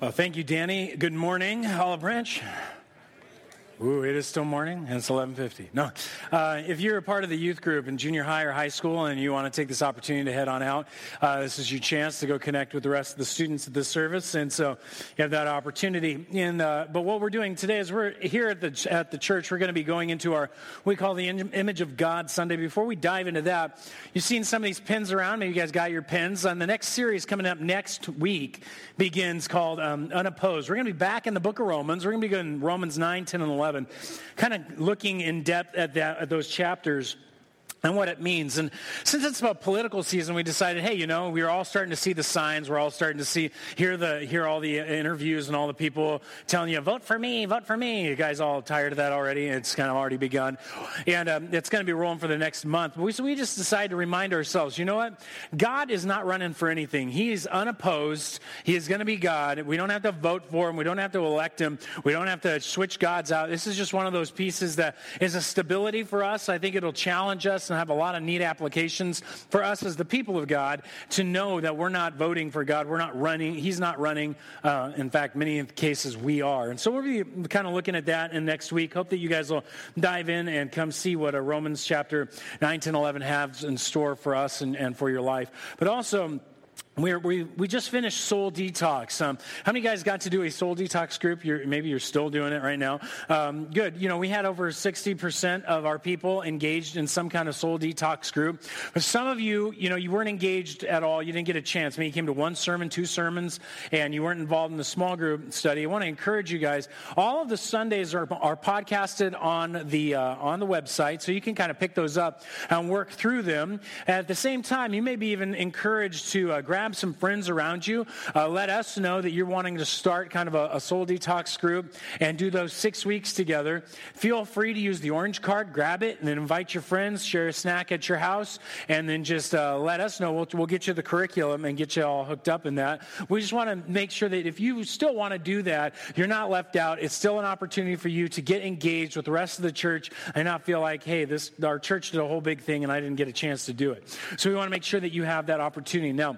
Well, thank you, Danny. Good morning, Olive Branch. Ooh, it is still morning, and it's 11:50. No, uh, if you're a part of the youth group in junior high or high school, and you want to take this opportunity to head on out, uh, this is your chance to go connect with the rest of the students at this service, and so you have that opportunity. And uh, but what we're doing today is we're here at the at the church. We're going to be going into our we call the image of God Sunday. Before we dive into that, you've seen some of these pins around. Maybe you guys got your pins. On the next series coming up next week begins called um, Unopposed. We're going to be back in the Book of Romans. We're going to be going Romans 9, 10, and 11. 11, kind of looking in depth at, that, at those chapters and what it means. And since it's about political season, we decided, hey, you know, we're all starting to see the signs. We're all starting to see, hear the, hear all the interviews and all the people telling you, vote for me, vote for me. You guys all tired of that already. It's kind of already begun. And um, it's going to be rolling for the next month. We, so we just decided to remind ourselves, you know what? God is not running for anything. He is unopposed. He is going to be God. We don't have to vote for him. We don't have to elect him. We don't have to switch gods out. This is just one of those pieces that is a stability for us. I think it'll challenge us and have a lot of neat applications for us as the people of God to know that we're not voting for God. We're not running. He's not running. Uh, in fact, many cases we are. And so we'll be kind of looking at that in next week. Hope that you guys will dive in and come see what a Romans chapter 9, 10, 11 has in store for us and, and for your life. But also, we're, we we just finished Soul Detox. Um, how many guys got to do a Soul Detox group? You're, maybe you're still doing it right now. Um, good. You know, we had over 60% of our people engaged in some kind of Soul Detox group. But some of you, you know, you weren't engaged at all. You didn't get a chance. Maybe you came to one sermon, two sermons, and you weren't involved in the small group study. I want to encourage you guys. All of the Sundays are, are podcasted on the, uh, on the website, so you can kind of pick those up and work through them. At the same time, you may be even encouraged to uh, grab some friends around you. Uh, let us know that you're wanting to start kind of a, a soul detox group and do those six weeks together. Feel free to use the orange card, grab it, and then invite your friends, share a snack at your house, and then just uh, let us know. We'll, we'll get you the curriculum and get you all hooked up in that. We just want to make sure that if you still want to do that, you're not left out. It's still an opportunity for you to get engaged with the rest of the church and not feel like, hey, this our church did a whole big thing and I didn't get a chance to do it. So we want to make sure that you have that opportunity. Now,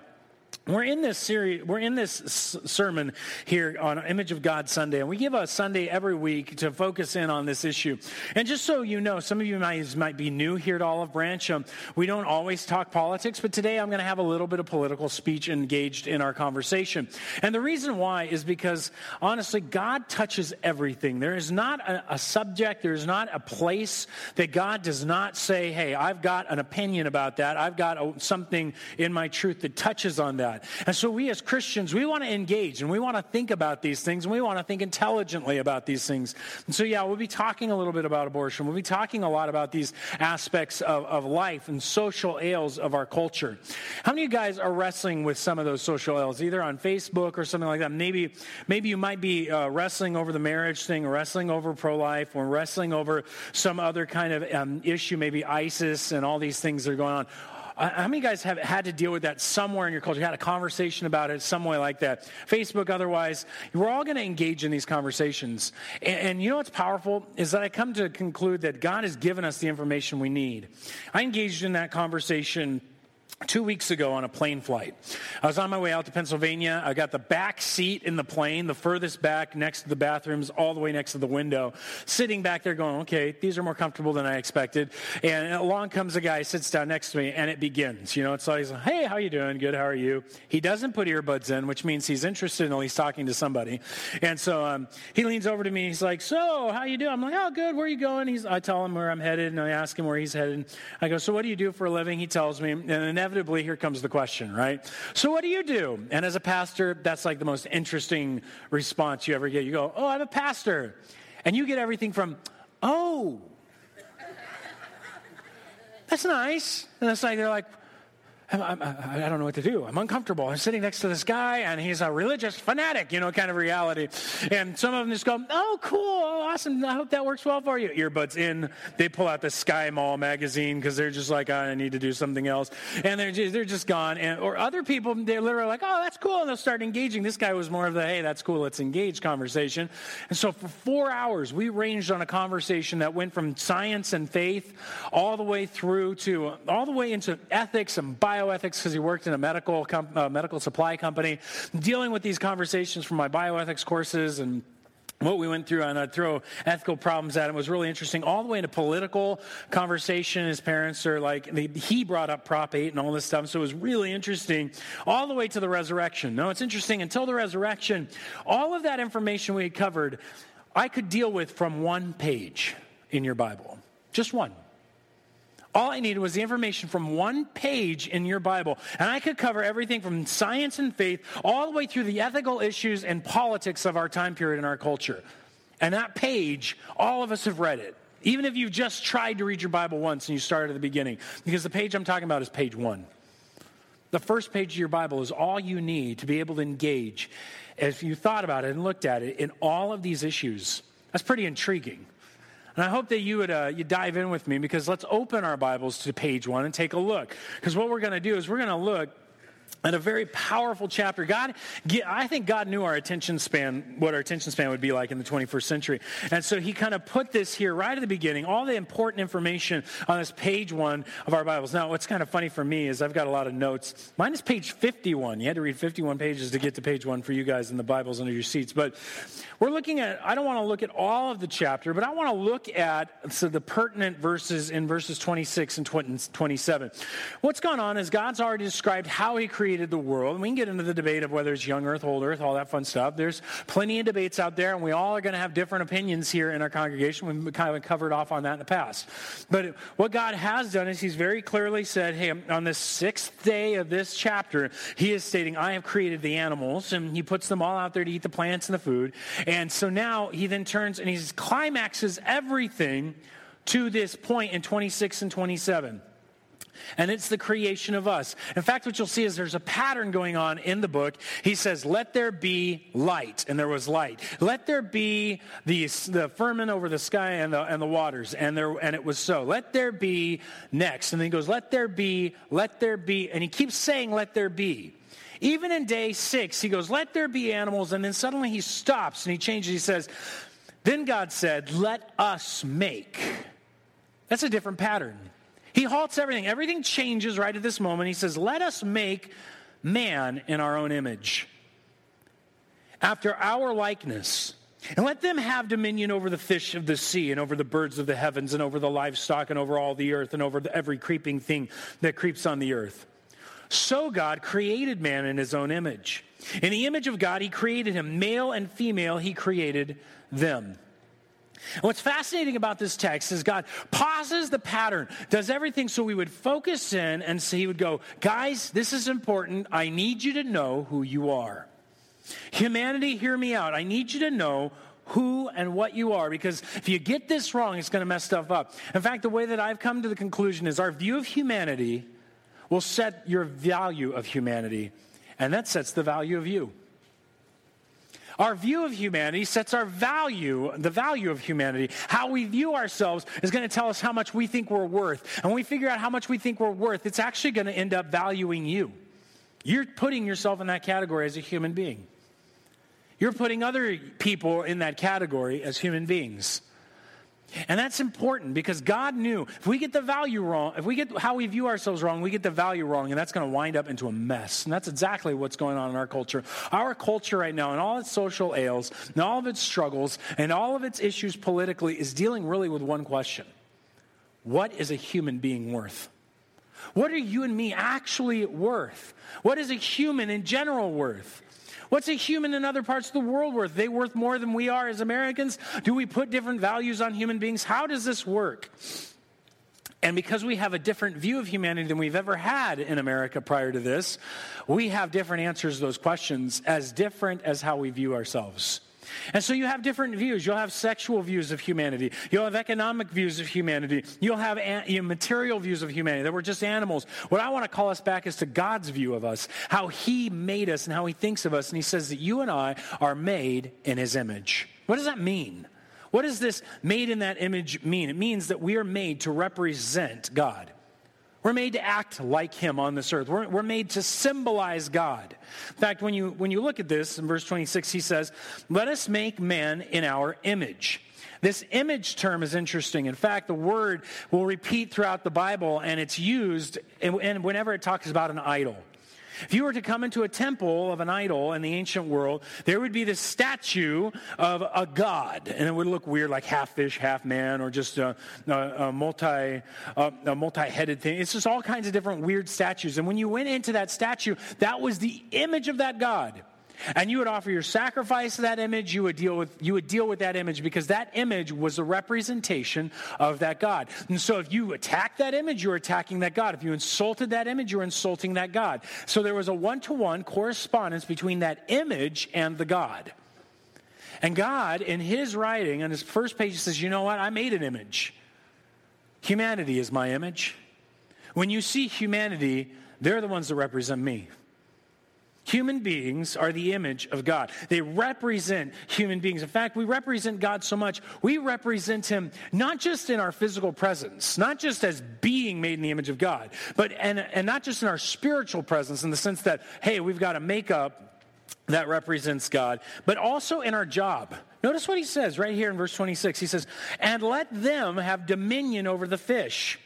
we're in this series, we're in this sermon here on Image of God Sunday, and we give a Sunday every week to focus in on this issue. And just so you know, some of you might, might be new here at Olive Branch. Um, we don't always talk politics, but today I'm going to have a little bit of political speech engaged in our conversation. And the reason why is because, honestly, God touches everything. There is not a, a subject, there is not a place that God does not say, hey, I've got an opinion about that. I've got a, something in my truth that touches on that. And so we as Christians, we want to engage and we want to think about these things and we want to think intelligently about these things. And so, yeah, we'll be talking a little bit about abortion. We'll be talking a lot about these aspects of, of life and social ails of our culture. How many of you guys are wrestling with some of those social ails, either on Facebook or something like that? Maybe, maybe you might be uh, wrestling over the marriage thing, wrestling over pro life, or wrestling over some other kind of um, issue, maybe ISIS and all these things that are going on. Uh, how many guys have had to deal with that somewhere in your culture? You had a conversation about it some way like that. Facebook, otherwise, we're all going to engage in these conversations. And, and, you know what's powerful is that I come to conclude that God has given us the information we need. I engaged in that conversation two weeks ago on a plane flight. I was on my way out to Pennsylvania. I got the back seat in the plane, the furthest back next to the bathrooms, all the way next to the window, sitting back there going, okay, these are more comfortable than I expected. And along comes a guy, sits down next to me, and it begins. You know, it's like, hey, how you doing? Good, how are you? He doesn't put earbuds in, which means he's interested in at least talking to somebody. And so um, he leans over to me. He's like, so, how you doing? I'm like, oh, good. Where are you going? He's, I tell him where I'm headed, and I ask him where he's headed. I go, so what do you do for a living? He tells me, and inevitably, here comes the question, right? So, what do you do? And as a pastor, that's like the most interesting response you ever get. You go, Oh, I'm a pastor. And you get everything from, Oh, that's nice. And it's like, they're like, I'm, I'm, I don't know what to do. I'm uncomfortable. I'm sitting next to this guy, and he's a religious fanatic, you know, kind of reality. And some of them just go, "Oh, cool, oh, awesome. I hope that works well for you." Earbuds in. They pull out the Sky Mall magazine because they're just like, "I need to do something else," and they're just, they're just gone. And or other people, they're literally like, "Oh, that's cool," and they'll start engaging. This guy was more of the, "Hey, that's cool. Let's engage" conversation. And so for four hours, we ranged on a conversation that went from science and faith all the way through to all the way into ethics and biology bioethics because he worked in a medical, com- uh, medical supply company, dealing with these conversations from my bioethics courses and what we went through, and I'd throw ethical problems at him was really interesting. All the way into political conversation. His parents are like, they, he brought up Prop 8 and all this stuff, so it was really interesting. All the way to the resurrection. No, it's interesting. Until the resurrection, all of that information we had covered, I could deal with from one page in your Bible. Just one. All I needed was the information from one page in your Bible. And I could cover everything from science and faith all the way through the ethical issues and politics of our time period in our culture. And that page, all of us have read it. Even if you've just tried to read your Bible once and you started at the beginning. Because the page I'm talking about is page one. The first page of your Bible is all you need to be able to engage, if you thought about it and looked at it, in all of these issues. That's pretty intriguing. And I hope that you would uh, you dive in with me because let's open our Bibles to page one and take a look. Because what we're going to do is we're going to look and a very powerful chapter. God, I think God knew our attention span, what our attention span would be like in the 21st century. And so he kind of put this here right at the beginning, all the important information on this page one of our Bibles. Now, what's kind of funny for me is I've got a lot of notes. Mine is page 51. You had to read 51 pages to get to page one for you guys in the Bibles under your seats. But we're looking at, I don't want to look at all of the chapter, but I want to look at so the pertinent verses in verses 26 and 27. What's gone on is God's already described how he created created the world. And we can get into the debate of whether it's young earth, old earth, all that fun stuff. There's plenty of debates out there, and we all are going to have different opinions here in our congregation. We've kind of covered off on that in the past. But what God has done is He's very clearly said, hey, on the sixth day of this chapter, He is stating, I have created the animals, and He puts them all out there to eat the plants and the food. And so now He then turns and He climaxes everything to this point in 26 and 27 and it's the creation of us. In fact, what you'll see is there's a pattern going on in the book. He says, Let there be light, and there was light. Let there be the, the firmament over the sky and the, and the waters, and, there, and it was so. Let there be next. And then he goes, Let there be, let there be. And he keeps saying, Let there be. Even in day six, he goes, Let there be animals. And then suddenly he stops and he changes. He says, Then God said, Let us make. That's a different pattern. He halts everything. Everything changes right at this moment. He says, Let us make man in our own image, after our likeness. And let them have dominion over the fish of the sea and over the birds of the heavens and over the livestock and over all the earth and over every creeping thing that creeps on the earth. So God created man in his own image. In the image of God, he created him. Male and female, he created them. And what's fascinating about this text is God pauses the pattern, does everything so we would focus in and so he would go, guys, this is important. I need you to know who you are. Humanity, hear me out. I need you to know who and what you are because if you get this wrong, it's going to mess stuff up. In fact, the way that I've come to the conclusion is our view of humanity will set your value of humanity, and that sets the value of you. Our view of humanity sets our value, the value of humanity. How we view ourselves is going to tell us how much we think we're worth. And when we figure out how much we think we're worth, it's actually going to end up valuing you. You're putting yourself in that category as a human being. You're putting other people in that category as human beings. And that's important because God knew if we get the value wrong, if we get how we view ourselves wrong, we get the value wrong, and that's going to wind up into a mess. And that's exactly what's going on in our culture. Our culture right now, and all its social ails, and all of its struggles, and all of its issues politically, is dealing really with one question What is a human being worth? What are you and me actually worth? What is a human in general worth? What's a human in other parts of the world worth? They worth more than we are as Americans? Do we put different values on human beings? How does this work? And because we have a different view of humanity than we've ever had in America prior to this, we have different answers to those questions, as different as how we view ourselves. And so you have different views. You'll have sexual views of humanity. You'll have economic views of humanity. You'll have you know, material views of humanity, that we're just animals. What I want to call us back is to God's view of us, how He made us and how He thinks of us. And He says that you and I are made in His image. What does that mean? What does this made in that image mean? It means that we are made to represent God. We're made to act like him on this earth. We're, we're, made to symbolize God. In fact, when you, when you look at this in verse 26, he says, Let us make man in our image. This image term is interesting. In fact, the word will repeat throughout the Bible, and it's used and whenever it talks about an idol. If you were to come into a temple of an idol in the ancient world, there would be this statue of a god, and it would look weird, like half fish, half man, or just a, a, a multi a, a multi-headed thing. It's just all kinds of different weird statues. And when you went into that statue, that was the image of that god and you would offer your sacrifice to that image you would deal with you would deal with that image because that image was a representation of that god. And so if you attacked that image you're attacking that god. If you insulted that image you're insulting that god. So there was a one-to-one correspondence between that image and the god. And god in his writing on his first page says you know what? I made an image. Humanity is my image. When you see humanity they're the ones that represent me Human beings are the image of God. They represent human beings. In fact, we represent God so much, we represent Him not just in our physical presence, not just as being made in the image of God, but and, and not just in our spiritual presence in the sense that, hey, we've got a makeup that represents God, but also in our job. Notice what he says right here in verse 26. He says, And let them have dominion over the fish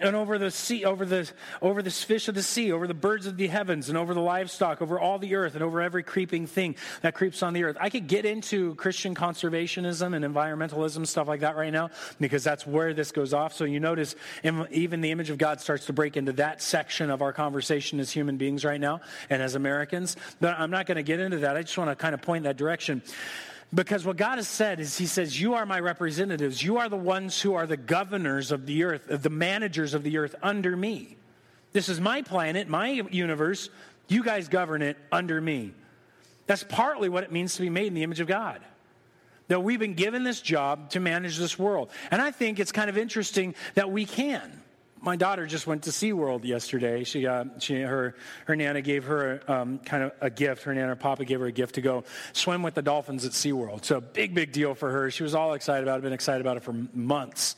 and over the sea, over the over the fish of the sea, over the birds of the heavens, and over the livestock, over all the earth, and over every creeping thing that creeps on the earth. I could get into Christian conservationism and environmentalism stuff like that right now because that's where this goes off. So you notice even the image of God starts to break into that section of our conversation as human beings right now and as Americans. But I'm not going to get into that. I just want to kind of point that direction. Because what God has said is, He says, You are my representatives. You are the ones who are the governors of the earth, the managers of the earth under me. This is my planet, my universe. You guys govern it under me. That's partly what it means to be made in the image of God. That we've been given this job to manage this world. And I think it's kind of interesting that we can my daughter just went to SeaWorld yesterday. She got, she, her, her nana gave her um, kind of a gift. Her nana or papa gave her a gift to go swim with the dolphins at SeaWorld. So big, big deal for her. She was all excited about it, been excited about it for months.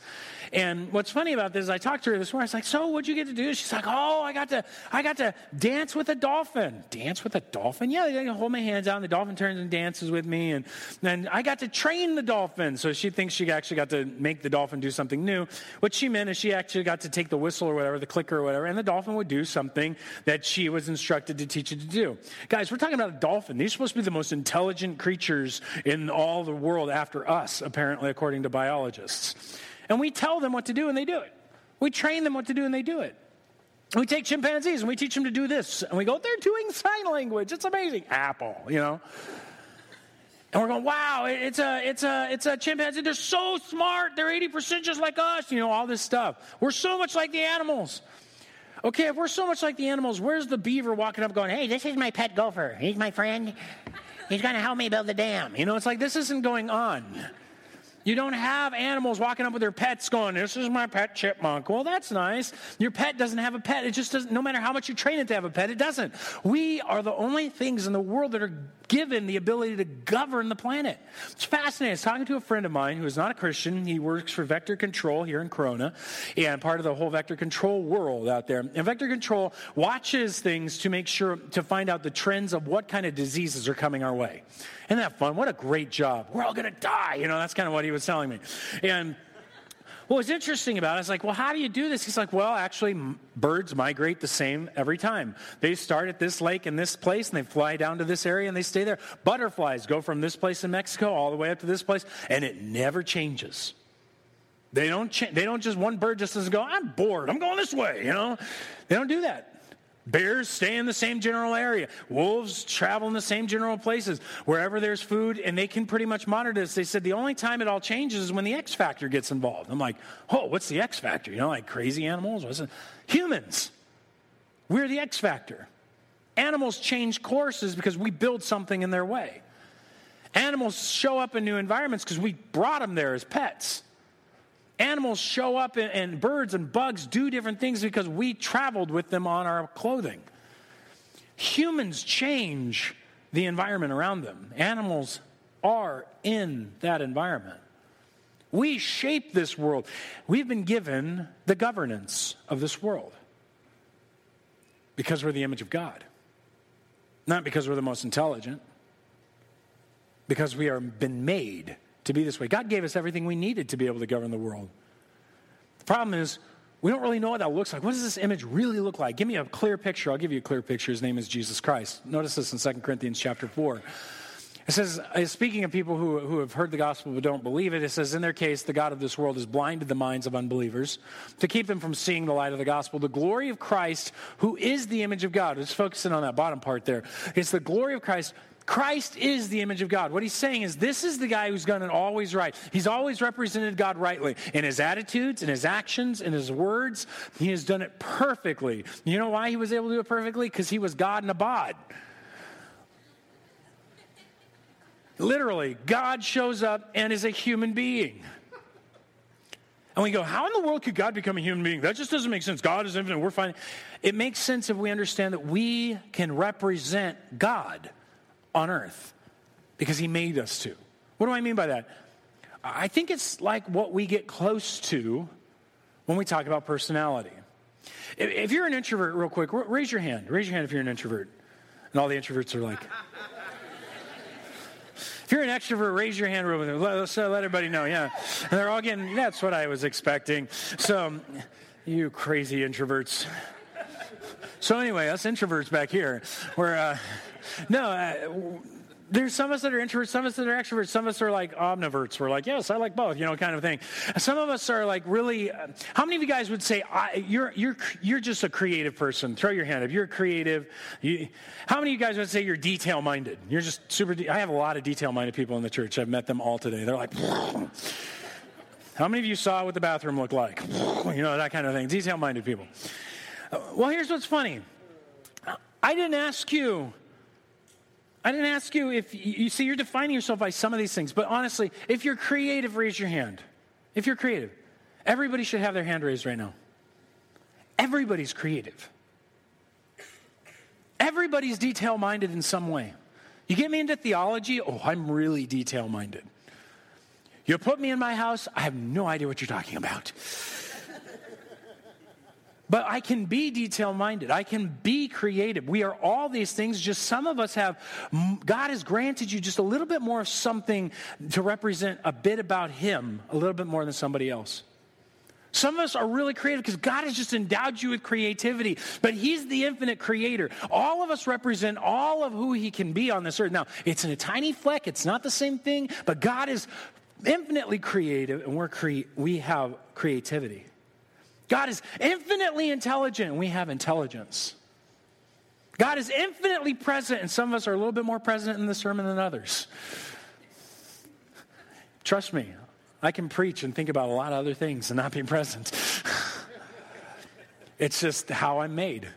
And what's funny about this is I talked to her this morning. I was like, "So, what'd you get to do?" She's like, "Oh, I got to, I got to dance with a dolphin. Dance with a dolphin? Yeah, they hold my hands out, and the dolphin turns and dances with me, and then I got to train the dolphin. So she thinks she actually got to make the dolphin do something new. What she meant is she actually got to take the whistle or whatever, the clicker or whatever, and the dolphin would do something that she was instructed to teach it to do. Guys, we're talking about a dolphin. These are supposed to be the most intelligent creatures in all the world after us, apparently, according to biologists. And we tell them what to do and they do it. We train them what to do and they do it. We take chimpanzees and we teach them to do this. And we go, they're doing sign language. It's amazing. Apple, you know. And we're going, wow, it's a, it's a, it's a chimpanzee. They're so smart. They're 80% just like us, you know, all this stuff. We're so much like the animals. Okay, if we're so much like the animals, where's the beaver walking up going, hey, this is my pet gopher. He's my friend. He's going to help me build the dam. You know, it's like this isn't going on. You don't have animals walking up with their pets going, This is my pet chipmunk. Well, that's nice. Your pet doesn't have a pet. It just doesn't, no matter how much you train it to have a pet, it doesn't. We are the only things in the world that are given the ability to govern the planet. It's fascinating. I was talking to a friend of mine who is not a Christian. He works for Vector Control here in Corona and part of the whole Vector Control world out there. And Vector Control watches things to make sure to find out the trends of what kind of diseases are coming our way. Isn't that fun? What a great job. We're all going to die. You know, that's kind of what he was telling me. And what was interesting about it, I was like, well, how do you do this? He's like, well, actually, birds migrate the same every time. They start at this lake in this place and they fly down to this area and they stay there. Butterflies go from this place in Mexico all the way up to this place and it never changes. They don't, cha- they don't just, one bird just doesn't go, I'm bored, I'm going this way, you know? They don't do that. Bears stay in the same general area. Wolves travel in the same general places. Wherever there's food, and they can pretty much monitor this. They said the only time it all changes is when the X factor gets involved. I'm like, oh, what's the X factor? You know, like crazy animals? What's it? Humans. We're the X factor. Animals change courses because we build something in their way. Animals show up in new environments because we brought them there as pets. Animals show up and, and birds and bugs do different things because we traveled with them on our clothing. Humans change the environment around them. Animals are in that environment. We shape this world. We've been given the governance of this world because we're the image of God, not because we're the most intelligent, because we are been made to be this way. God gave us everything we needed to be able to govern the world. The problem is, we don't really know what that looks like. What does this image really look like? Give me a clear picture. I'll give you a clear picture. His name is Jesus Christ. Notice this in 2 Corinthians chapter 4. It says, uh, speaking of people who, who have heard the gospel but don't believe it, it says, in their case, the God of this world has blinded the minds of unbelievers to keep them from seeing the light of the gospel. The glory of Christ, who is the image of God. Let's on that bottom part there. It's the glory of Christ Christ is the image of God. What he's saying is, this is the guy who's done it always right. He's always represented God rightly in his attitudes, in his actions, in his words. He has done it perfectly. You know why he was able to do it perfectly? Because he was God in a bod. Literally, God shows up and is a human being. And we go, how in the world could God become a human being? That just doesn't make sense. God is infinite. We're fine. It makes sense if we understand that we can represent God on earth because he made us to. What do I mean by that? I think it's like what we get close to when we talk about personality. If you're an introvert, real quick, raise your hand. Raise your hand if you're an introvert. And all the introverts are like, if you're an extrovert, raise your hand real quick. Let, let everybody know, yeah. And they're all getting, that's what I was expecting. So, you crazy introverts. So, anyway, us introverts back here, we're, uh, no, uh, there's some of us that are introverts, some of us that are extroverts, some of us are like omniverts. We're like, yes, I like both, you know, kind of thing. Some of us are like really. Uh, how many of you guys would say you're you're you're just a creative person? Throw your hand up. You're creative. You, how many of you guys would say you're detail minded? You're just super. De- I have a lot of detail minded people in the church. I've met them all today. They're like. How many of you saw what the bathroom looked like? You know, that kind of thing. Detail minded people. Uh, well, here's what's funny. I didn't ask you I didn't ask you if you see, you're defining yourself by some of these things, but honestly, if you're creative, raise your hand. If you're creative, everybody should have their hand raised right now. Everybody's creative. Everybody's detail minded in some way. You get me into theology, oh, I'm really detail minded. You put me in my house, I have no idea what you're talking about. But I can be detail minded. I can be creative. We are all these things. Just some of us have, God has granted you just a little bit more of something to represent a bit about Him, a little bit more than somebody else. Some of us are really creative because God has just endowed you with creativity, but He's the infinite creator. All of us represent all of who He can be on this earth. Now, it's in a tiny fleck, it's not the same thing, but God is infinitely creative, and we're cre- we have creativity. God is infinitely intelligent, and we have intelligence. God is infinitely present, and some of us are a little bit more present in the sermon than others. Trust me, I can preach and think about a lot of other things and not be present. it's just how I'm made.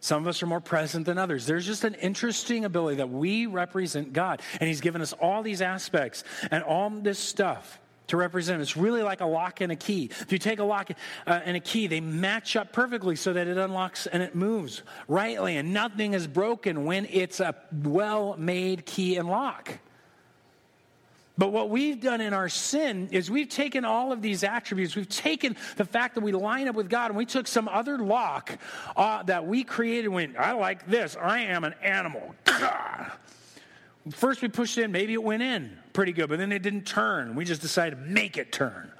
Some of us are more present than others. There's just an interesting ability that we represent God, and He's given us all these aspects and all this stuff to represent. It's really like a lock and a key. If you take a lock uh, and a key, they match up perfectly so that it unlocks and it moves rightly, and nothing is broken when it's a well made key and lock. But what we've done in our sin is we've taken all of these attributes. We've taken the fact that we line up with God and we took some other lock uh, that we created. Went, I like this. I am an animal. First we pushed in, maybe it went in pretty good, but then it didn't turn. We just decided to make it turn.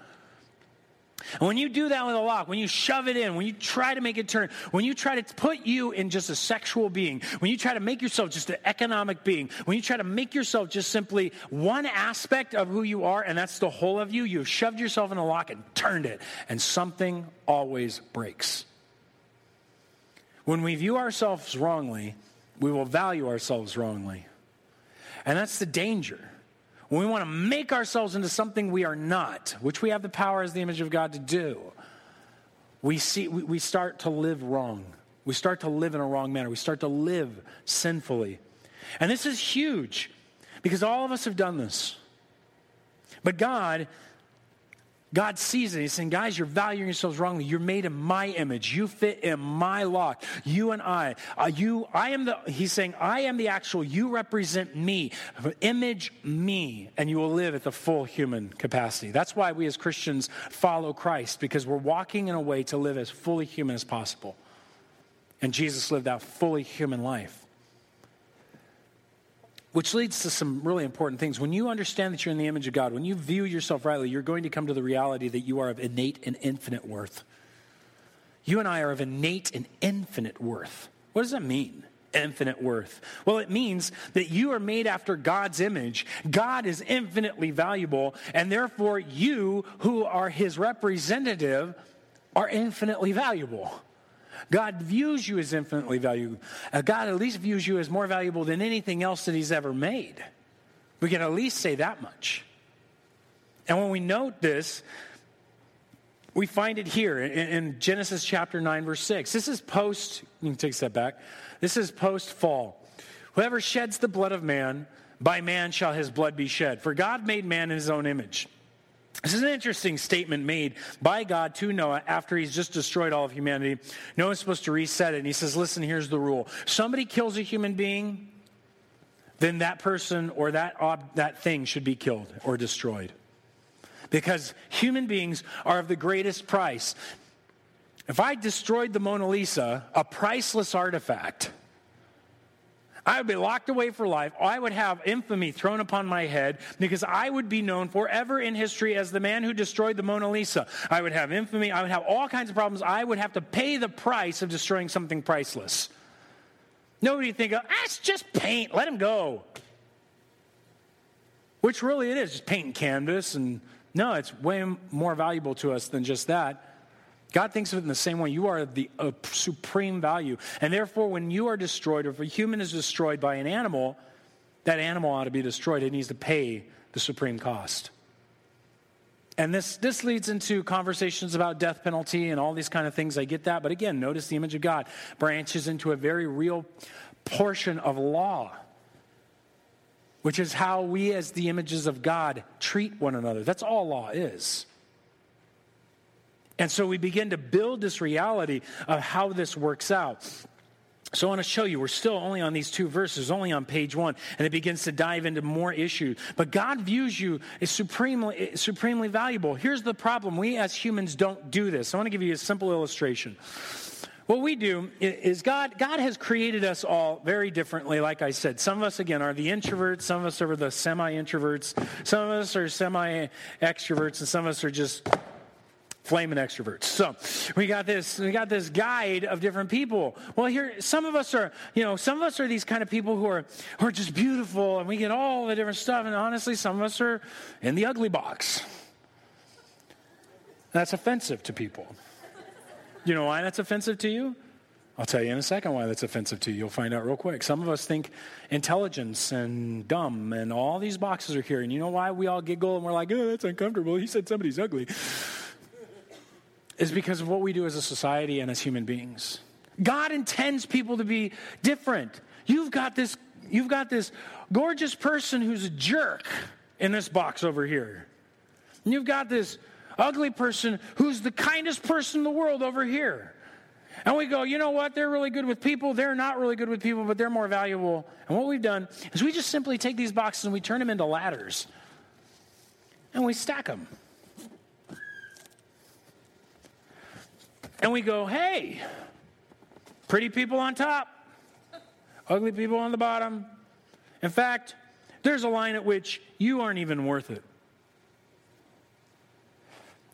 And when you do that with a lock, when you shove it in, when you try to make it turn, when you try to put you in just a sexual being, when you try to make yourself just an economic being, when you try to make yourself just simply one aspect of who you are, and that's the whole of you, you've shoved yourself in a lock and turned it, and something always breaks. When we view ourselves wrongly, we will value ourselves wrongly. And that's the danger. When we want to make ourselves into something we are not, which we have the power as the image of God to do, we, see, we, we start to live wrong. We start to live in a wrong manner. We start to live sinfully. And this is huge because all of us have done this. But God God sees it. He's saying, guys, you're valuing yourselves wrongly. You're made in my image. You fit in my lock. You and I. Uh, you, I am the, he's saying, I am the actual. You represent me. Image me, and you will live at the full human capacity. That's why we as Christians follow Christ, because we're walking in a way to live as fully human as possible. And Jesus lived that fully human life. Which leads to some really important things. When you understand that you're in the image of God, when you view yourself rightly, you're going to come to the reality that you are of innate and infinite worth. You and I are of innate and infinite worth. What does that mean? Infinite worth. Well, it means that you are made after God's image. God is infinitely valuable, and therefore you, who are his representative, are infinitely valuable. God views you as infinitely valuable. Uh, God at least views you as more valuable than anything else that He's ever made. We can at least say that much. And when we note this, we find it here in, in Genesis chapter 9, verse 6. This is post, you can take a step back. This is post fall. Whoever sheds the blood of man, by man shall his blood be shed. For God made man in his own image. This is an interesting statement made by God to Noah after he's just destroyed all of humanity. Noah's supposed to reset it, and he says, Listen, here's the rule. Somebody kills a human being, then that person or that, ob- that thing should be killed or destroyed. Because human beings are of the greatest price. If I destroyed the Mona Lisa, a priceless artifact, I would be locked away for life. I would have infamy thrown upon my head because I would be known forever in history as the man who destroyed the Mona Lisa. I would have infamy. I would have all kinds of problems. I would have to pay the price of destroying something priceless. Nobody think, oh, ah, that's just paint. Let him go. Which really it is, just paint and canvas. And no, it's way more valuable to us than just that. God thinks of it in the same way. You are the uh, supreme value. And therefore, when you are destroyed, or if a human is destroyed by an animal, that animal ought to be destroyed. It needs to pay the supreme cost. And this, this leads into conversations about death penalty and all these kind of things. I get that. But again, notice the image of God branches into a very real portion of law, which is how we, as the images of God, treat one another. That's all law is. And so we begin to build this reality of how this works out. So I want to show you, we're still only on these two verses, only on page one, and it begins to dive into more issues. But God views you as supremely, supremely valuable. Here's the problem we as humans don't do this. I want to give you a simple illustration. What we do is God, God has created us all very differently, like I said. Some of us, again, are the introverts, some of us are the semi introverts, some of us are semi extroverts, and some of us are just flaming extroverts. So we got this, we got this guide of different people. Well, here, some of us are, you know, some of us are these kind of people who are, who are just beautiful and we get all the different stuff. And honestly, some of us are in the ugly box. That's offensive to people. You know why that's offensive to you? I'll tell you in a second why that's offensive to you. You'll find out real quick. Some of us think intelligence and dumb and all these boxes are here. And you know why we all giggle and we're like, oh, that's uncomfortable. He said somebody's ugly is because of what we do as a society and as human beings. God intends people to be different. You've got this, you've got this gorgeous person who's a jerk in this box over here. And you've got this ugly person who's the kindest person in the world over here. And we go, you know what? They're really good with people. They're not really good with people, but they're more valuable. And what we've done is we just simply take these boxes and we turn them into ladders and we stack them. And we go, hey, pretty people on top, ugly people on the bottom. In fact, there's a line at which you aren't even worth it.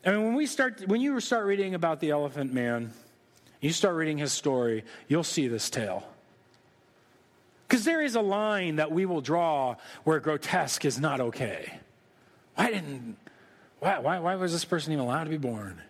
I mean, when we start, when you start reading about the elephant man, you start reading his story, you'll see this tale. Because there is a line that we will draw where grotesque is not okay. Why didn't, why, why, why was this person even allowed to be born?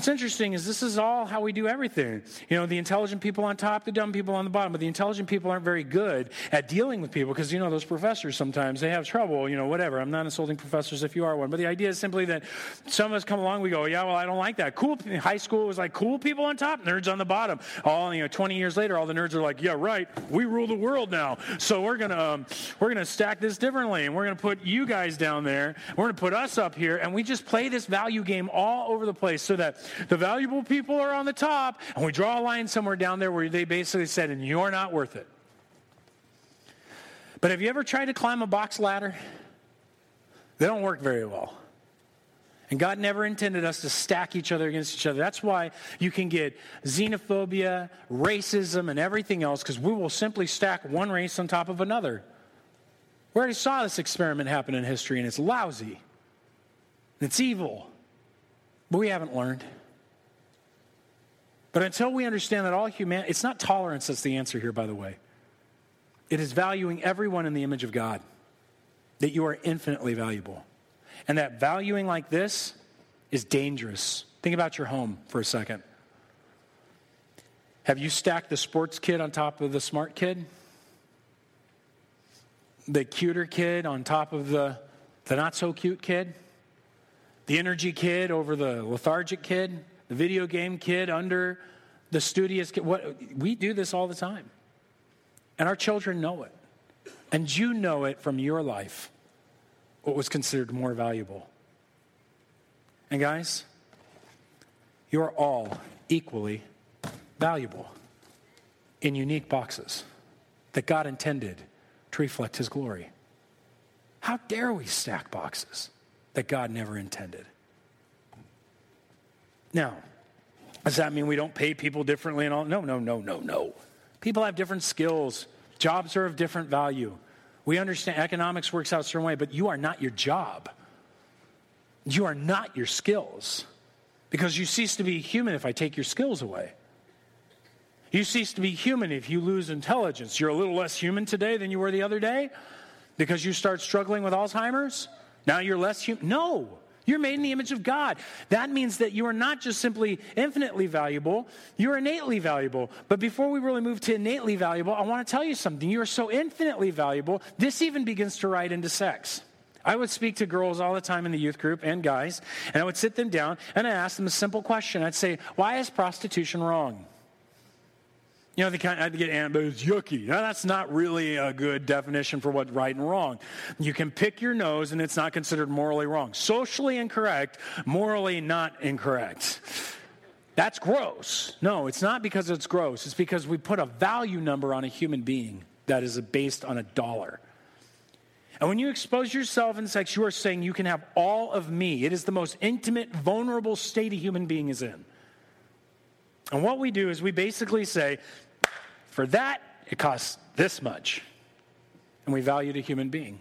What's interesting is this is all how we do everything. You know, the intelligent people on top, the dumb people on the bottom. But the intelligent people aren't very good at dealing with people because, you know, those professors sometimes, they have trouble, you know, whatever. I'm not insulting professors if you are one. But the idea is simply that some of us come along, we go, yeah, well, I don't like that. Cool. High school was like cool people on top, nerds on the bottom. All, you know, 20 years later, all the nerds are like, yeah, right. We rule the world now. So we're going to, um, we're going to stack this differently. And we're going to put you guys down there. We're going to put us up here. And we just play this value game all over the place so that the valuable people are on the top, and we draw a line somewhere down there where they basically said, and you're not worth it. But have you ever tried to climb a box ladder? They don't work very well. And God never intended us to stack each other against each other. That's why you can get xenophobia, racism, and everything else, because we will simply stack one race on top of another. We already saw this experiment happen in history, and it's lousy. It's evil. But we haven't learned. But until we understand that all humanity, it's not tolerance that's the answer here, by the way. It is valuing everyone in the image of God, that you are infinitely valuable. And that valuing like this is dangerous. Think about your home for a second. Have you stacked the sports kid on top of the smart kid? The cuter kid on top of the, the not so cute kid? The energy kid over the lethargic kid? The video game kid under the studious kid. What, we do this all the time. And our children know it. And you know it from your life, what was considered more valuable. And guys, you are all equally valuable in unique boxes that God intended to reflect His glory. How dare we stack boxes that God never intended? Now, does that mean we don't pay people differently and all? No, no, no, no, no. People have different skills. Jobs are of different value. We understand economics works out a certain way, but you are not your job. You are not your skills. Because you cease to be human if I take your skills away. You cease to be human if you lose intelligence. You're a little less human today than you were the other day because you start struggling with Alzheimer's. Now you're less human. No. You're made in the image of God. That means that you are not just simply infinitely valuable, you're innately valuable. But before we really move to innately valuable, I want to tell you something. You are so infinitely valuable, this even begins to ride into sex. I would speak to girls all the time in the youth group and guys, and I would sit them down and I ask them a simple question. I'd say, Why is prostitution wrong? You know, they kind of get, but it's yucky. Now, that's not really a good definition for what's right and wrong. You can pick your nose and it's not considered morally wrong. Socially incorrect, morally not incorrect. That's gross. No, it's not because it's gross. It's because we put a value number on a human being that is based on a dollar. And when you expose yourself in sex, you are saying you can have all of me. It is the most intimate, vulnerable state a human being is in. And what we do is we basically say, for that, it costs this much. And we valued a human being.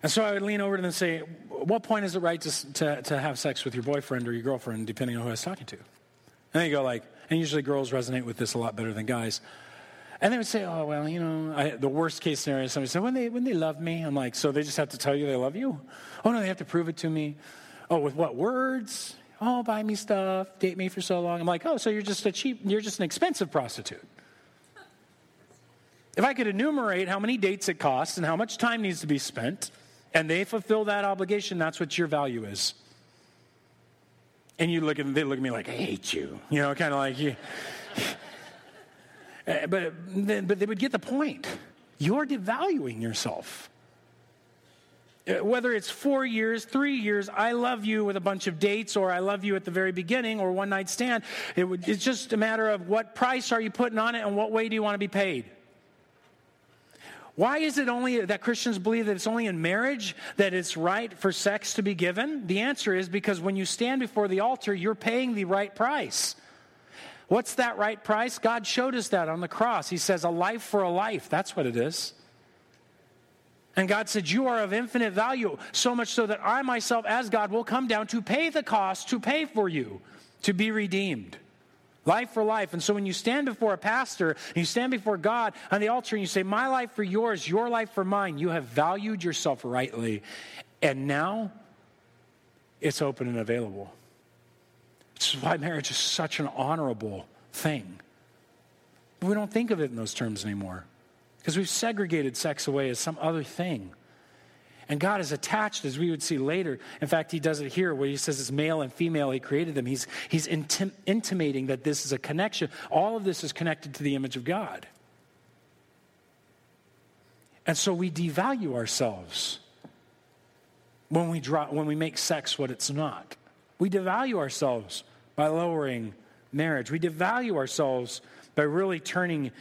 And so I would lean over to them and say, What point is it right to, to, to have sex with your boyfriend or your girlfriend, depending on who I was talking to? And they go, like, and usually girls resonate with this a lot better than guys. And they would say, oh, well, you know, I, the worst case scenario, is somebody said, when they, when they love me, I'm like, so they just have to tell you they love you? Oh, no, they have to prove it to me. Oh, with what words? Oh, buy me stuff, date me for so long. I'm like, oh, so you're just a cheap, you're just an expensive prostitute. If I could enumerate how many dates it costs and how much time needs to be spent, and they fulfill that obligation, that's what your value is. And you look at they look at me like, I hate you. You know, kind of like you. Eh, but, but they would get the point. You're devaluing yourself. Whether it's four years, three years, I love you with a bunch of dates, or I love you at the very beginning, or one night stand, it would, it's just a matter of what price are you putting on it and what way do you want to be paid. Why is it only that Christians believe that it's only in marriage that it's right for sex to be given? The answer is because when you stand before the altar, you're paying the right price. What's that right price? God showed us that on the cross. He says, a life for a life. That's what it is. And God said, You are of infinite value, so much so that I myself, as God, will come down to pay the cost to pay for you, to be redeemed. Life for life. And so when you stand before a pastor and you stand before God on the altar and you say, My life for yours, your life for mine, you have valued yourself rightly. And now it's open and available. This is why marriage is such an honorable thing. But we don't think of it in those terms anymore because we've segregated sex away as some other thing. And God is attached, as we would see later. In fact, he does it here where he says it's male and female, he created them. He's, he's intim- intimating that this is a connection. All of this is connected to the image of God. And so we devalue ourselves when we, draw, when we make sex what it's not. We devalue ourselves by lowering marriage. We devalue ourselves by really turning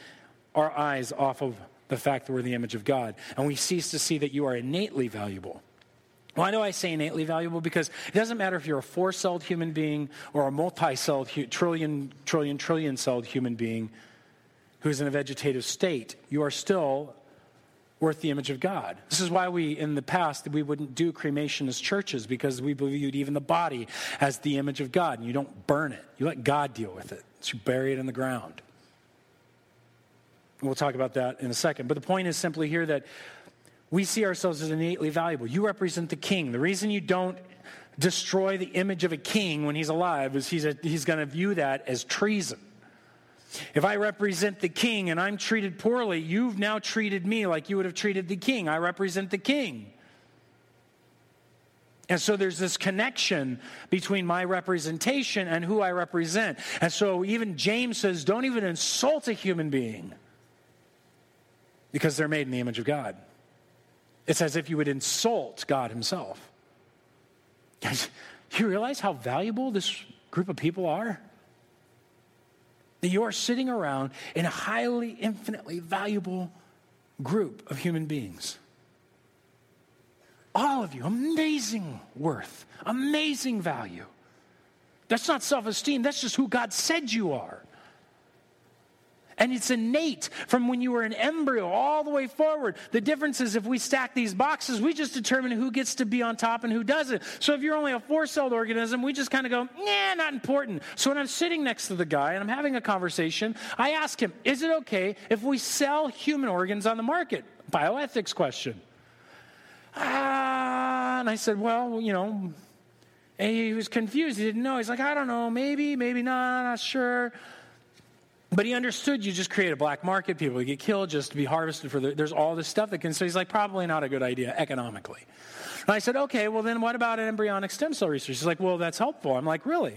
our eyes off of the fact that we're the image of God. And we cease to see that you are innately valuable. Why do I say innately valuable? Because it doesn't matter if you're a four celled human being or a multi celled, trillion, trillion, trillion celled human being who's in a vegetative state, you are still worth the image of God. This is why we, in the past, we wouldn't do cremation as churches because we viewed even the body as the image of God. And you don't burn it, you let God deal with it. So you bury it in the ground. We'll talk about that in a second. But the point is simply here that we see ourselves as innately valuable. You represent the king. The reason you don't destroy the image of a king when he's alive is he's, he's going to view that as treason. If I represent the king and I'm treated poorly, you've now treated me like you would have treated the king. I represent the king. And so there's this connection between my representation and who I represent. And so even James says, don't even insult a human being because they're made in the image of God. It's as if you would insult God Himself. Guys, you realize how valuable this group of people are? That you are sitting around in a highly, infinitely valuable group of human beings. All of you, amazing worth, amazing value. That's not self esteem, that's just who God said you are. And it's innate from when you were an embryo all the way forward. The difference is if we stack these boxes, we just determine who gets to be on top and who doesn't. So if you're only a four celled organism, we just kind of go, nah, not important. So when I'm sitting next to the guy and I'm having a conversation, I ask him, is it okay if we sell human organs on the market? Bioethics question. Ah, and I said, well, you know, and he was confused. He didn't know. He's like, I don't know, maybe, maybe not, not sure. But he understood you just create a black market, people get killed just to be harvested for the, there's all this stuff that can, so he's like, probably not a good idea economically. And I said, okay, well then what about embryonic stem cell research? He's like, well, that's helpful. I'm like, really?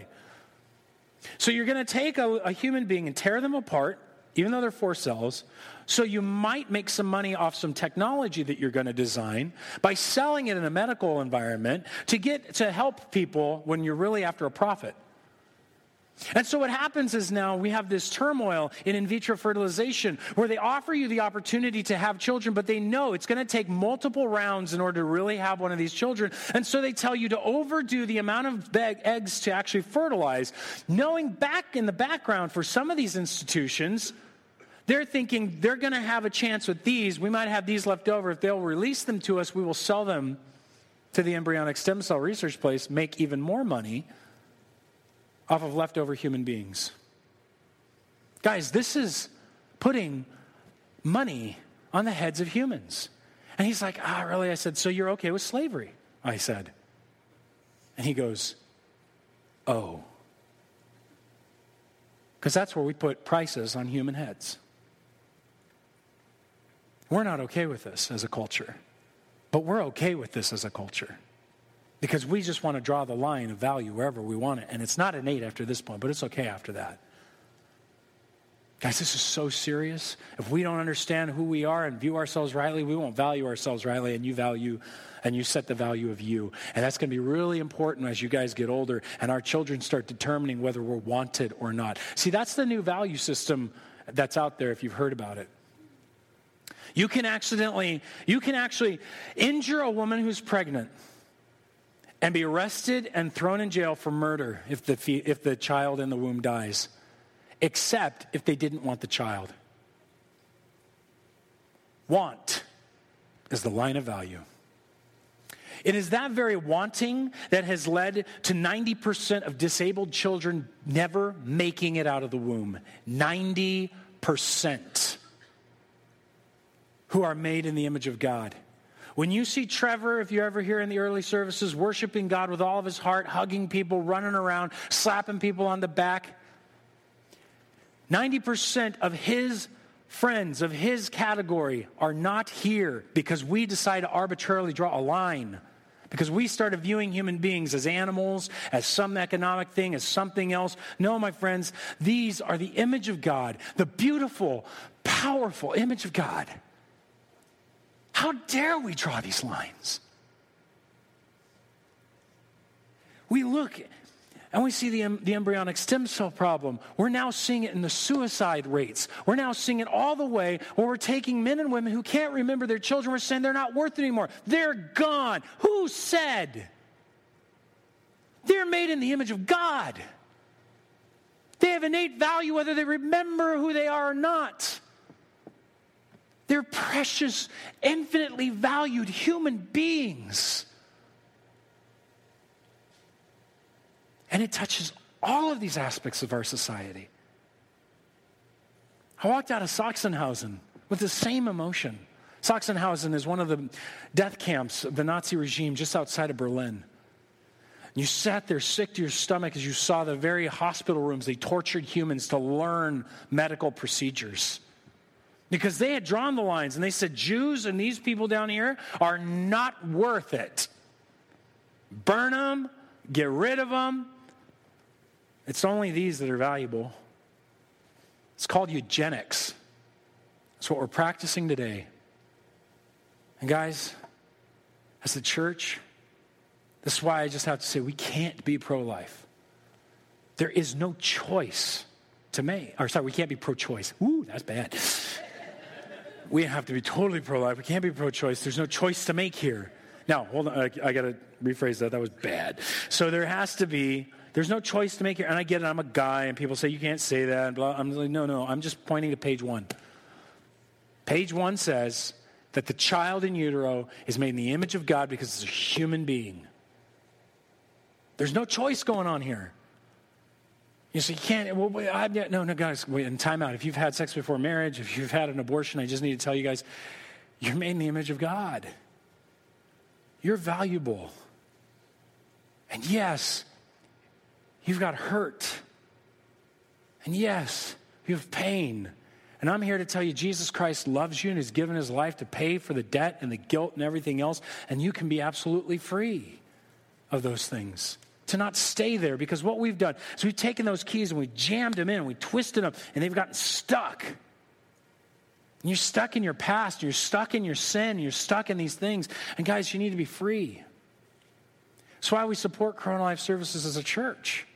So you're going to take a, a human being and tear them apart, even though they're four cells, so you might make some money off some technology that you're going to design by selling it in a medical environment to get to help people when you're really after a profit. And so what happens is now we have this turmoil in in vitro fertilization where they offer you the opportunity to have children, but they know it's going to take multiple rounds in order to really have one of these children. And so they tell you to overdo the amount of eggs to actually fertilize, knowing back in the background for some of these institutions, they're thinking they're going to have a chance with these. We might have these left over. If they'll release them to us, we will sell them to the embryonic stem cell research place, make even more money off of leftover human beings. Guys, this is putting money on the heads of humans. And he's like, ah, really? I said, so you're okay with slavery? I said. And he goes, oh. Because that's where we put prices on human heads. We're not okay with this as a culture, but we're okay with this as a culture because we just want to draw the line of value wherever we want it. And it's not innate after this point, but it's okay after that. Guys, this is so serious. If we don't understand who we are and view ourselves rightly, we won't value ourselves rightly, and you value and you set the value of you. And that's going to be really important as you guys get older and our children start determining whether we're wanted or not. See, that's the new value system that's out there if you've heard about it. You can accidentally, you can actually injure a woman who's pregnant and be arrested and thrown in jail for murder if the, if the child in the womb dies, except if they didn't want the child. Want is the line of value. It is that very wanting that has led to 90% of disabled children never making it out of the womb. 90% who are made in the image of God. When you see Trevor, if you're ever here in the early services, worshiping God with all of his heart, hugging people, running around, slapping people on the back, 90% of his friends of his category are not here because we decide to arbitrarily draw a line. Because we started viewing human beings as animals, as some economic thing, as something else. No, my friends, these are the image of God, the beautiful, powerful image of God. How dare we draw these lines? We look and we see the, the embryonic stem cell problem. We're now seeing it in the suicide rates. We're now seeing it all the way where we're taking men and women who can't remember their children. We're saying they're not worth it anymore. They're gone. Who said? They're made in the image of God. They have innate value whether they remember who they are or not. They're precious, infinitely valued human beings. And it touches all of these aspects of our society. I walked out of Sachsenhausen with the same emotion. Sachsenhausen is one of the death camps of the Nazi regime just outside of Berlin. You sat there sick to your stomach as you saw the very hospital rooms they tortured humans to learn medical procedures. Because they had drawn the lines and they said, Jews and these people down here are not worth it. Burn them, get rid of them, it's only these that are valuable. It's called eugenics. It's what we're practicing today. And guys, as the church, this is why I just have to say we can't be pro life. There is no choice to make. Or, sorry, we can't be pro choice. Ooh, that's bad. We have to be totally pro life. We can't be pro choice. There's no choice to make here. Now, hold on. I, I got to rephrase that. That was bad. So there has to be there's no choice to make here. And I get it, I'm a guy, and people say, you can't say that. And blah. I'm like, no, no, I'm just pointing to page one. Page one says that the child in utero is made in the image of God because it's a human being. There's no choice going on here. You say, you can't, well, wait, I, no, no, guys, wait, and time out. If you've had sex before marriage, if you've had an abortion, I just need to tell you guys, you're made in the image of God. You're valuable. And yes, You've got hurt. And yes, you have pain. And I'm here to tell you, Jesus Christ loves you and has given his life to pay for the debt and the guilt and everything else. And you can be absolutely free of those things. To not stay there, because what we've done is we've taken those keys and we jammed them in, we twisted them, and they've gotten stuck. And you're stuck in your past, you're stuck in your sin, you're stuck in these things. And guys, you need to be free. That's why we support Corona Life Services as a church.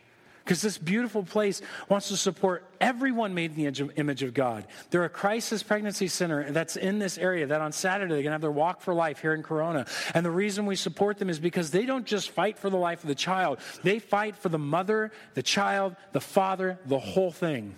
Because this beautiful place wants to support everyone made in the image of God. They're a crisis pregnancy center that's in this area that on Saturday they're going to have their walk for life here in Corona. And the reason we support them is because they don't just fight for the life of the child, they fight for the mother, the child, the father, the whole thing.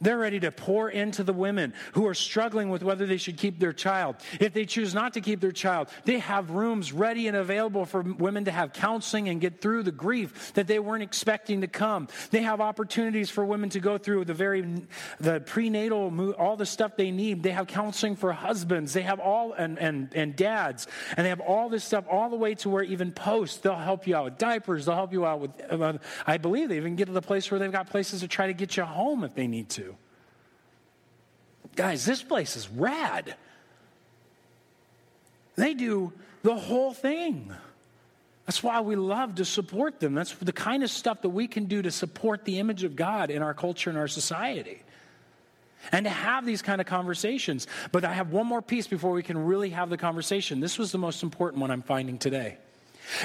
They're ready to pour into the women who are struggling with whether they should keep their child. If they choose not to keep their child, they have rooms ready and available for women to have counseling and get through the grief that they weren't expecting to come. They have opportunities for women to go through the very the prenatal all the stuff they need. They have counseling for husbands. They have all and and and dads, and they have all this stuff all the way to where even post they'll help you out with diapers. They'll help you out with. Uh, I believe they even get to the place where they've got places to try to get you home if they need to. Guys, this place is rad. They do the whole thing. That's why we love to support them. That's the kind of stuff that we can do to support the image of God in our culture and our society. And to have these kind of conversations. But I have one more piece before we can really have the conversation. This was the most important one I'm finding today.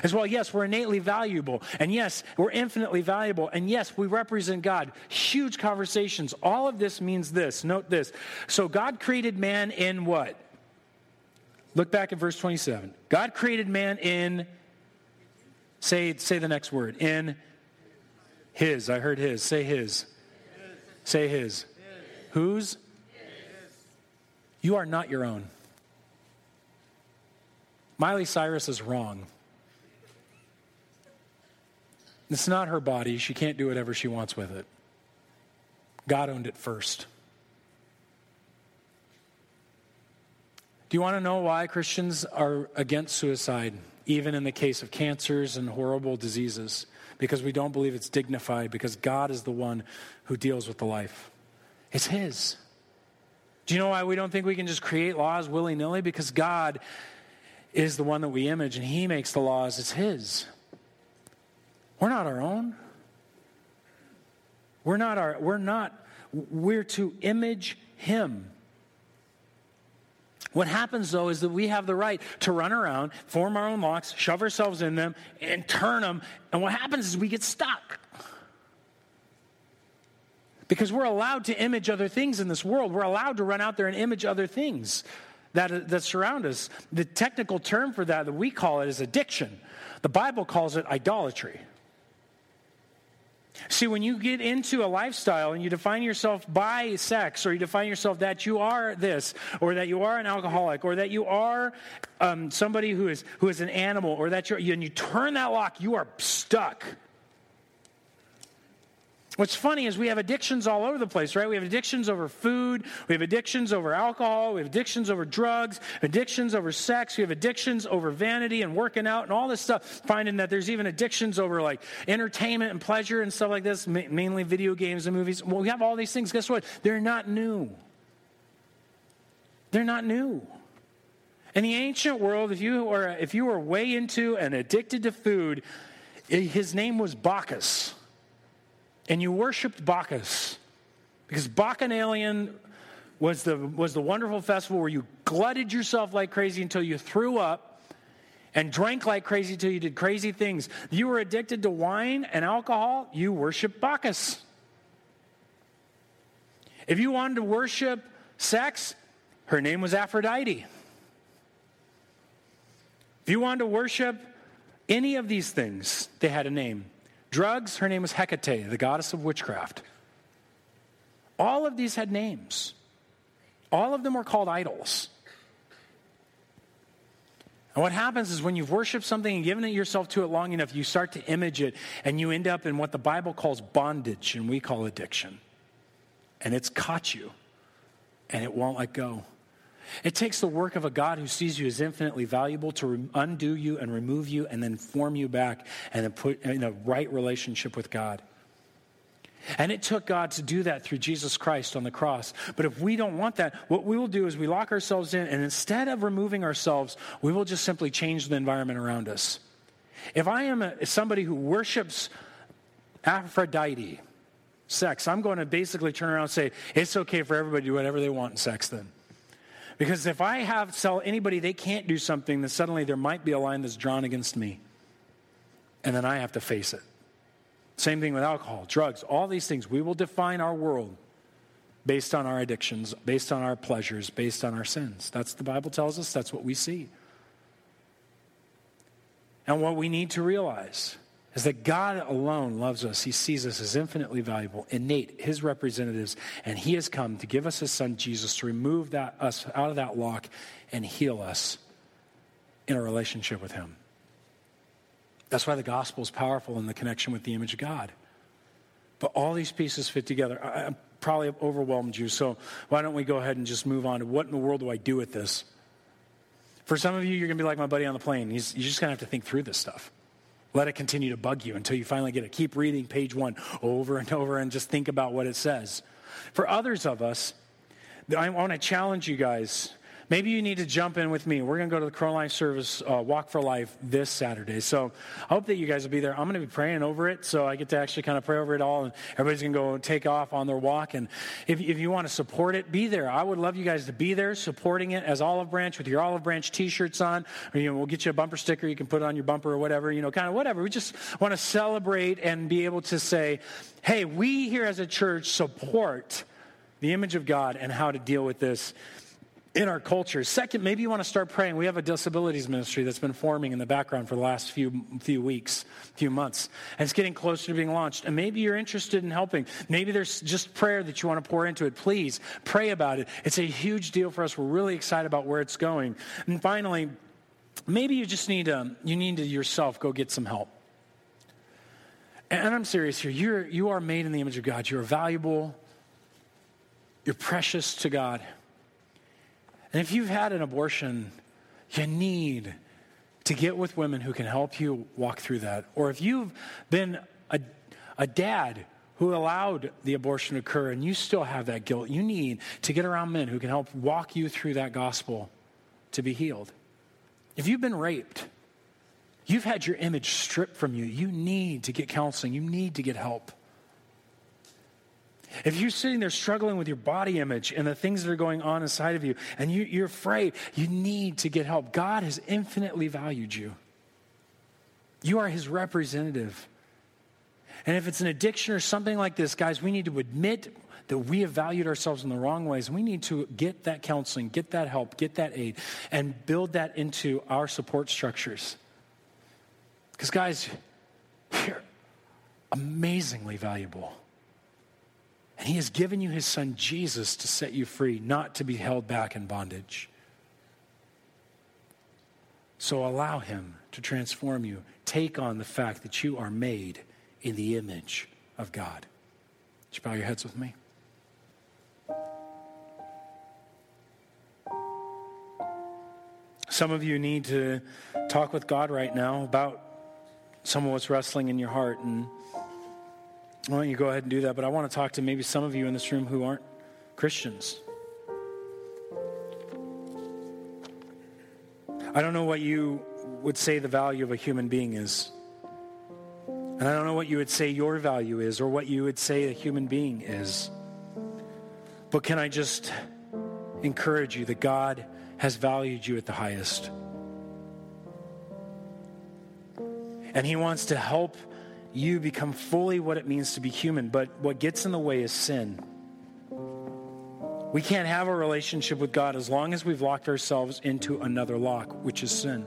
As well, yes, we're innately valuable. And yes, we're infinitely valuable. And yes, we represent God. Huge conversations. All of this means this. Note this. So God created man in what? Look back at verse 27. God created man in, say, say the next word, in his. I heard his. Say his. his. Say his. his. Whose? You are not your own. Miley Cyrus is wrong. It's not her body. She can't do whatever she wants with it. God owned it first. Do you want to know why Christians are against suicide, even in the case of cancers and horrible diseases? Because we don't believe it's dignified, because God is the one who deals with the life. It's His. Do you know why we don't think we can just create laws willy nilly? Because God is the one that we image and He makes the laws. It's His. We're not our own. We're not our, we're not, we're to image Him. What happens though is that we have the right to run around, form our own locks, shove ourselves in them, and turn them. And what happens is we get stuck. Because we're allowed to image other things in this world. We're allowed to run out there and image other things that, that surround us. The technical term for that that we call it is addiction. The Bible calls it idolatry. See, when you get into a lifestyle and you define yourself by sex, or you define yourself that you are this, or that you are an alcoholic, or that you are um, somebody who is, who is an animal, or that you're, and you turn that lock, you are stuck. What's funny is we have addictions all over the place, right? We have addictions over food, we have addictions over alcohol, we have addictions over drugs, addictions over sex, we have addictions over vanity and working out and all this stuff. Finding that there's even addictions over like entertainment and pleasure and stuff like this, mainly video games and movies. Well, we have all these things. Guess what? They're not new. They're not new. In the ancient world, if you were if you were way into and addicted to food, eh, his name was Bacchus and you worshiped Bacchus because Bacchanalian was the, was the wonderful festival where you glutted yourself like crazy until you threw up and drank like crazy until you did crazy things. You were addicted to wine and alcohol, you worshiped Bacchus. If you wanted to worship sex, her name was Aphrodite. If you wanted to worship any of these things, they had a name. Drugs, her name was Hecate, the goddess of witchcraft. All of these had names. All of them were called idols. And what happens is when you've worshiped something and given it yourself to it long enough, you start to image it and you end up in what the Bible calls bondage and we call addiction. And it's caught you and it won't let go. It takes the work of a God who sees you as infinitely valuable to re- undo you and remove you and then form you back and then put in a right relationship with God. And it took God to do that through Jesus Christ on the cross. But if we don't want that, what we will do is we lock ourselves in, and instead of removing ourselves, we will just simply change the environment around us. If I am a, somebody who worships Aphrodite, sex, I'm going to basically turn around and say, it's okay for everybody to do whatever they want in sex then. Because if I have tell anybody they can't do something, then suddenly there might be a line that's drawn against me. And then I have to face it. Same thing with alcohol, drugs, all these things. We will define our world based on our addictions, based on our pleasures, based on our sins. That's the Bible tells us, that's what we see. And what we need to realize is that God alone loves us. He sees us as infinitely valuable, innate, his representatives, and he has come to give us his son Jesus to remove that us out of that lock and heal us in a relationship with him. That's why the gospel is powerful in the connection with the image of God. But all these pieces fit together. I, I probably overwhelmed you, so why don't we go ahead and just move on to what in the world do I do with this? For some of you, you're going to be like my buddy on the plane. He's, you're just going to have to think through this stuff. Let it continue to bug you until you finally get it. Keep reading page one over and over and just think about what it says. For others of us, I want to challenge you guys Maybe you need to jump in with me. We're going to go to the Corona Life service, uh, Walk for Life, this Saturday. So I hope that you guys will be there. I'm going to be praying over it, so I get to actually kind of pray over it all, and everybody's going to go take off on their walk. And if, if you want to support it, be there. I would love you guys to be there supporting it as Olive Branch with your Olive Branch T-shirts on. Or, you know, we'll get you a bumper sticker you can put on your bumper or whatever. You know, kind of whatever. We just want to celebrate and be able to say, "Hey, we here as a church support." the image of God and how to deal with this in our culture. Second, maybe you want to start praying. We have a disabilities ministry that's been forming in the background for the last few few weeks, few months, and it's getting closer to being launched. And maybe you're interested in helping. Maybe there's just prayer that you want to pour into it. Please pray about it. It's a huge deal for us. We're really excited about where it's going. And finally, maybe you just need to um, you need to yourself go get some help. And I'm serious here. You're you are made in the image of God. You're valuable. You're precious to God. And if you've had an abortion, you need to get with women who can help you walk through that. Or if you've been a, a dad who allowed the abortion to occur and you still have that guilt, you need to get around men who can help walk you through that gospel to be healed. If you've been raped, you've had your image stripped from you, you need to get counseling, you need to get help. If you're sitting there struggling with your body image and the things that are going on inside of you, and you, are afraid, you need to get help. God has infinitely valued you. You are his representative. And if it's an addiction or something like this, guys, we need to admit that we have valued ourselves in the wrong ways. We need to get that counseling, get that help, get that aid, and build that into our support structures. Because, guys, you're amazingly valuable. And He has given you His Son Jesus to set you free, not to be held back in bondage. So allow Him to transform you. Take on the fact that you are made in the image of God. Would you bow your heads with me? Some of you need to talk with God right now about some of what's wrestling in your heart. And why don't you go ahead and do that? But I want to talk to maybe some of you in this room who aren't Christians. I don't know what you would say the value of a human being is. And I don't know what you would say your value is or what you would say a human being is. But can I just encourage you that God has valued you at the highest? And He wants to help you become fully what it means to be human. But what gets in the way is sin. We can't have a relationship with God as long as we've locked ourselves into another lock, which is sin.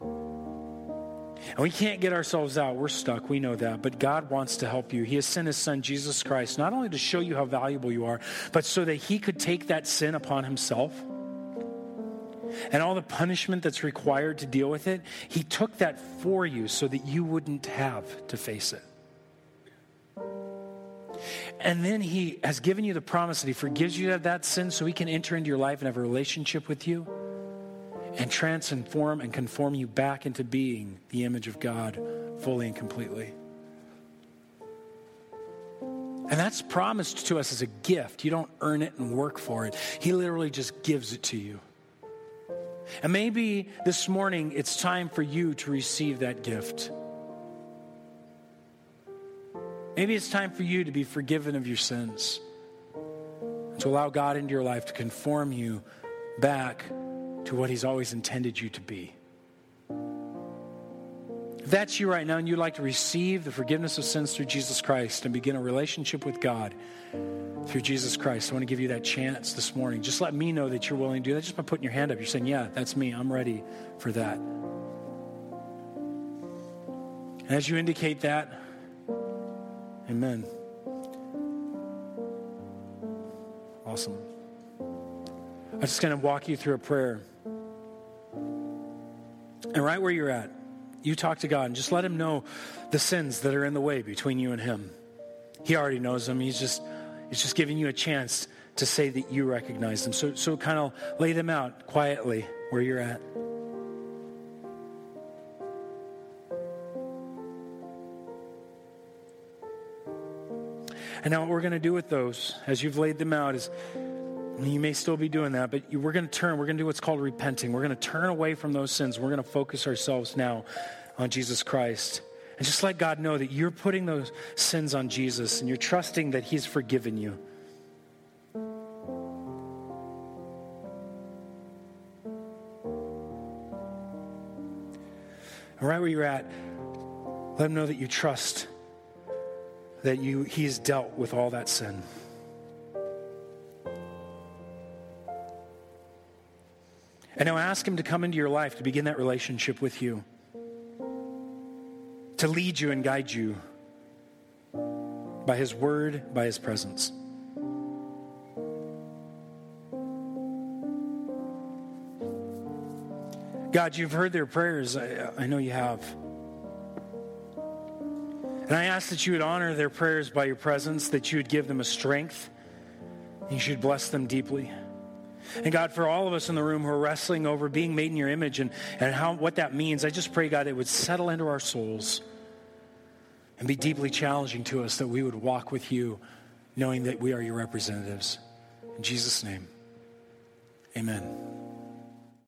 And we can't get ourselves out. We're stuck. We know that. But God wants to help you. He has sent His Son, Jesus Christ, not only to show you how valuable you are, but so that He could take that sin upon Himself and all the punishment that's required to deal with it. He took that for you so that you wouldn't have to face it. And then He has given you the promise that He forgives you of that sin so He can enter into your life and have a relationship with you and transform and conform you back into being the image of God fully and completely. And that's promised to us as a gift. You don't earn it and work for it, He literally just gives it to you. And maybe this morning it's time for you to receive that gift. Maybe it's time for you to be forgiven of your sins, to allow God into your life to conform you back to what He's always intended you to be. That's you right now and you'd like to receive the forgiveness of sins through Jesus Christ and begin a relationship with God through Jesus Christ, I want to give you that chance this morning. Just let me know that you're willing to do that just by putting your hand up. You're saying, Yeah, that's me. I'm ready for that. And as you indicate that, amen. Awesome. I'm just going to walk you through a prayer. And right where you're at, you talk to God and just let Him know the sins that are in the way between you and Him. He already knows them. He's just, he's just giving you a chance to say that you recognize them. So, so kind of lay them out quietly where you're at. And now, what we're going to do with those, as you've laid them out, is you may still be doing that, but we're going to turn. We're going to do what's called repenting. We're going to turn away from those sins. We're going to focus ourselves now on Jesus Christ. And just let God know that you're putting those sins on Jesus and you're trusting that He's forgiven you. And right where you're at, let Him know that you trust that you, He's dealt with all that sin. And now ask Him to come into your life to begin that relationship with you, to lead you and guide you by His Word, by His presence. God, you've heard their prayers. I, I, know you have. And I ask that you would honor their prayers by your presence, that you would give them a strength, and you should bless them deeply. And God, for all of us in the room who are wrestling over being made in your image and, and how, what that means, I just pray, God, it would settle into our souls and be deeply challenging to us that we would walk with you knowing that we are your representatives. In Jesus' name, amen.